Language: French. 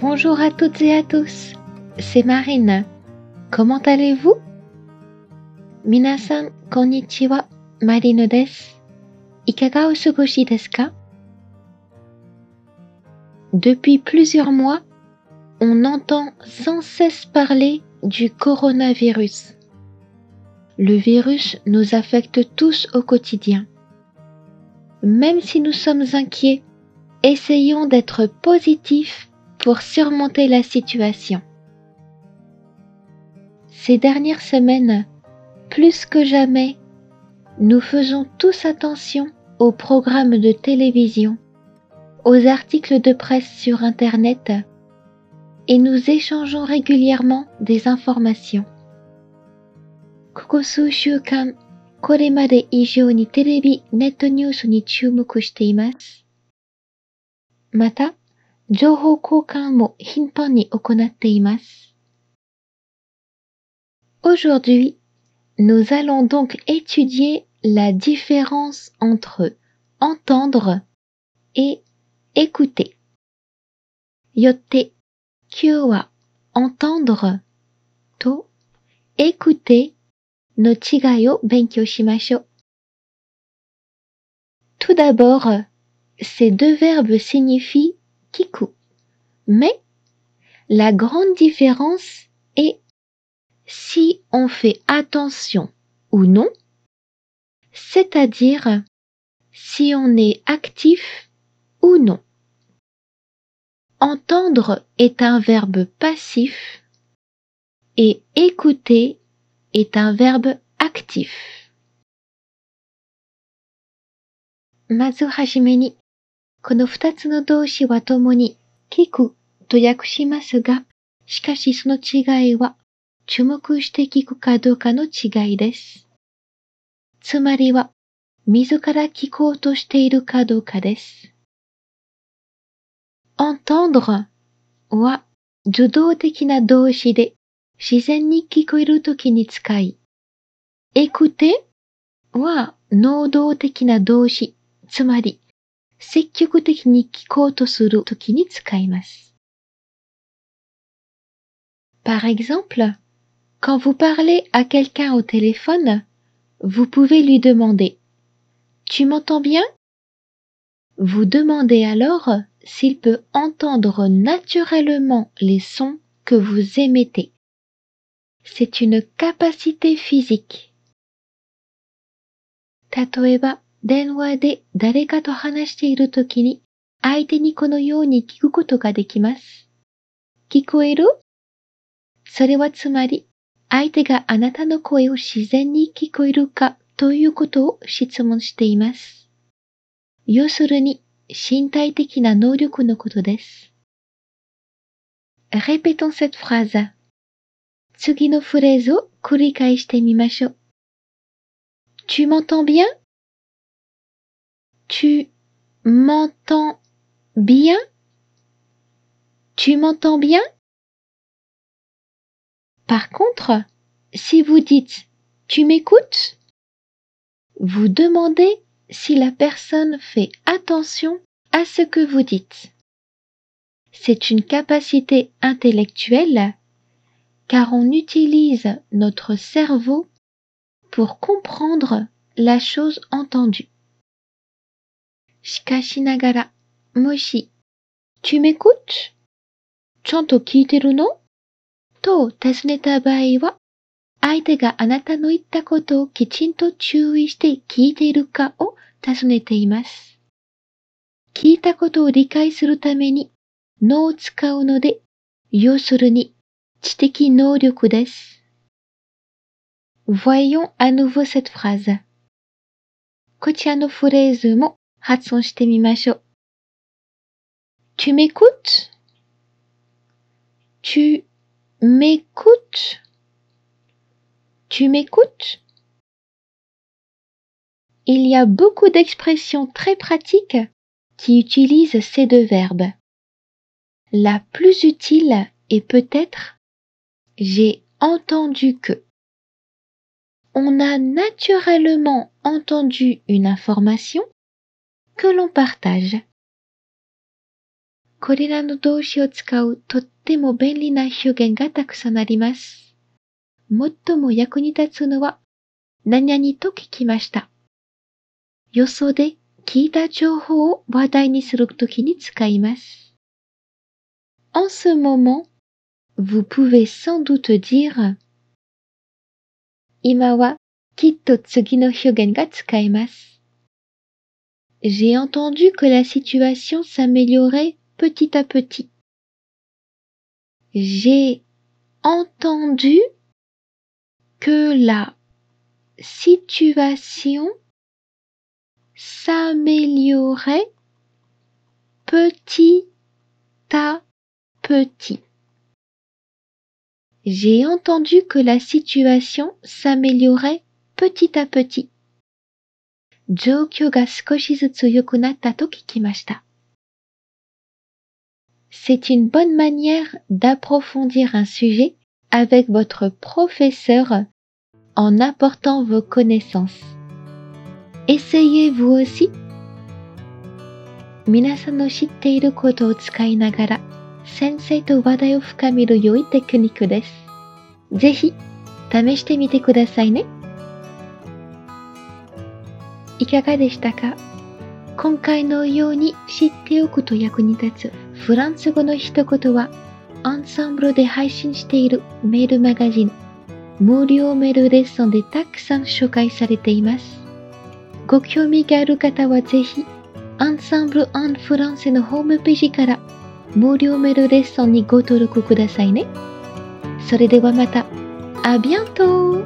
Bonjour à toutes et à tous, c'est Marina. Comment allez-vous? Minasan, konnichiwa, Marino des. Ikaga Depuis plusieurs mois, on entend sans cesse parler du coronavirus. Le virus nous affecte tous au quotidien. Même si nous sommes inquiets, essayons d'être positifs pour surmonter la situation. Ces dernières semaines, plus que jamais, nous faisons tous attention aux programmes de télévision, aux articles de presse sur Internet et nous échangeons régulièrement des informations. こ情報交換も頻繁に行っています。Aujourd'hui, nous allons donc étudier la différence entre entendre et écouter. よって、今日は entendre と écouter の違いを勉強しましょう。Tout d'abord, ces deux verbes signifient kiku. Mais la grande différence est si on fait attention ou non, c'est-à-dire si on est actif ou non. Entendre est un verbe passif et écouter est un verbe actif. まずはじめに、 この二つの動詞はともに聞くと訳しますが、しかしその違いは注目して聞くかどうかの違いです。つまりは、自ら聞こうとしているかどうかです。entendre は受動的な動詞で自然に聞こえるときに使い、écouter は能動的な動詞、つまり積極的に聞こうとするときに使います。Par exemple, quand vous parlez à quelqu'un au téléphone, vous pouvez lui demander Tu m'entends bien Vous demandez alors s'il peut entendre naturellement les sons que vous émettez. C'est une capacité physique. 例えば、 電話で誰かと話しているときに、相手にこのように聞くことができます。聞こえる？それはつまり、相手があなたの声を自然に聞こえるかということを質問しています。要するに、身体的な能力のことです。Répétons cette phrase. 次のフレーズを繰り返してみましょう。Tu m'entends bien? Tu m'entends bien? Tu m'entends bien? Par contre, si vous dites tu m'écoutes, vous demandez si la personne fait attention à ce que vous dites. C'est une capacité intellectuelle car on utilise notre cerveau pour comprendre la chose entendue. しかしながら、もし、tu m'écoutes? ちゃんと聞いてるの？と尋ねた場合は、相手があなたの言ったことをきちんと注意して聞いているかを尋ねています。聞いたことを理解するために脳を使うので、要するに知的能力です。Voyons à nouveau cette phrase. こちらのフレーズも Tu m'écoutes? Tu m'écoutes? Tu m'écoutes? Il y a beaucoup d'expressions très pratiques qui utilisent ces deux verbes. La plus utile est peut-être j'ai entendu que. On a naturellement entendu une information que l'on partage. これらの動詞を使うとっても便利な表現がたくさんあります。最も役に立つのは、何々と聞きました。予想で聞いた情報を話題にするときに使います。En ce moment, vous pouvez sans doute dire 今はきっと次の表現が使えます。J'ai entendu que la situation s'améliorait petit à petit. J'ai entendu que la situation s'améliorait petit à petit. J'ai entendu que la situation s'améliorait petit à petit. C'est une bonne manière d'approfondir un sujet avec votre professeur en apportant vos connaissances. Essayez vous aussi. 皆さんの知っていることを使いながら先生と話題を深める良いテクニックです。ぜひ試してみてくださいね。 いかがでしたか？今回のように知っておくと役に立つフランス語の一言はアンサンブルで配信しているメールマガジン無料メールレッスンでたくさん紹介されています。ご興味がある方はぜひアンサンブル・アン・フランセのホームページから無料メールレッスンにご登録くださいね。それではまた。あ、ビアント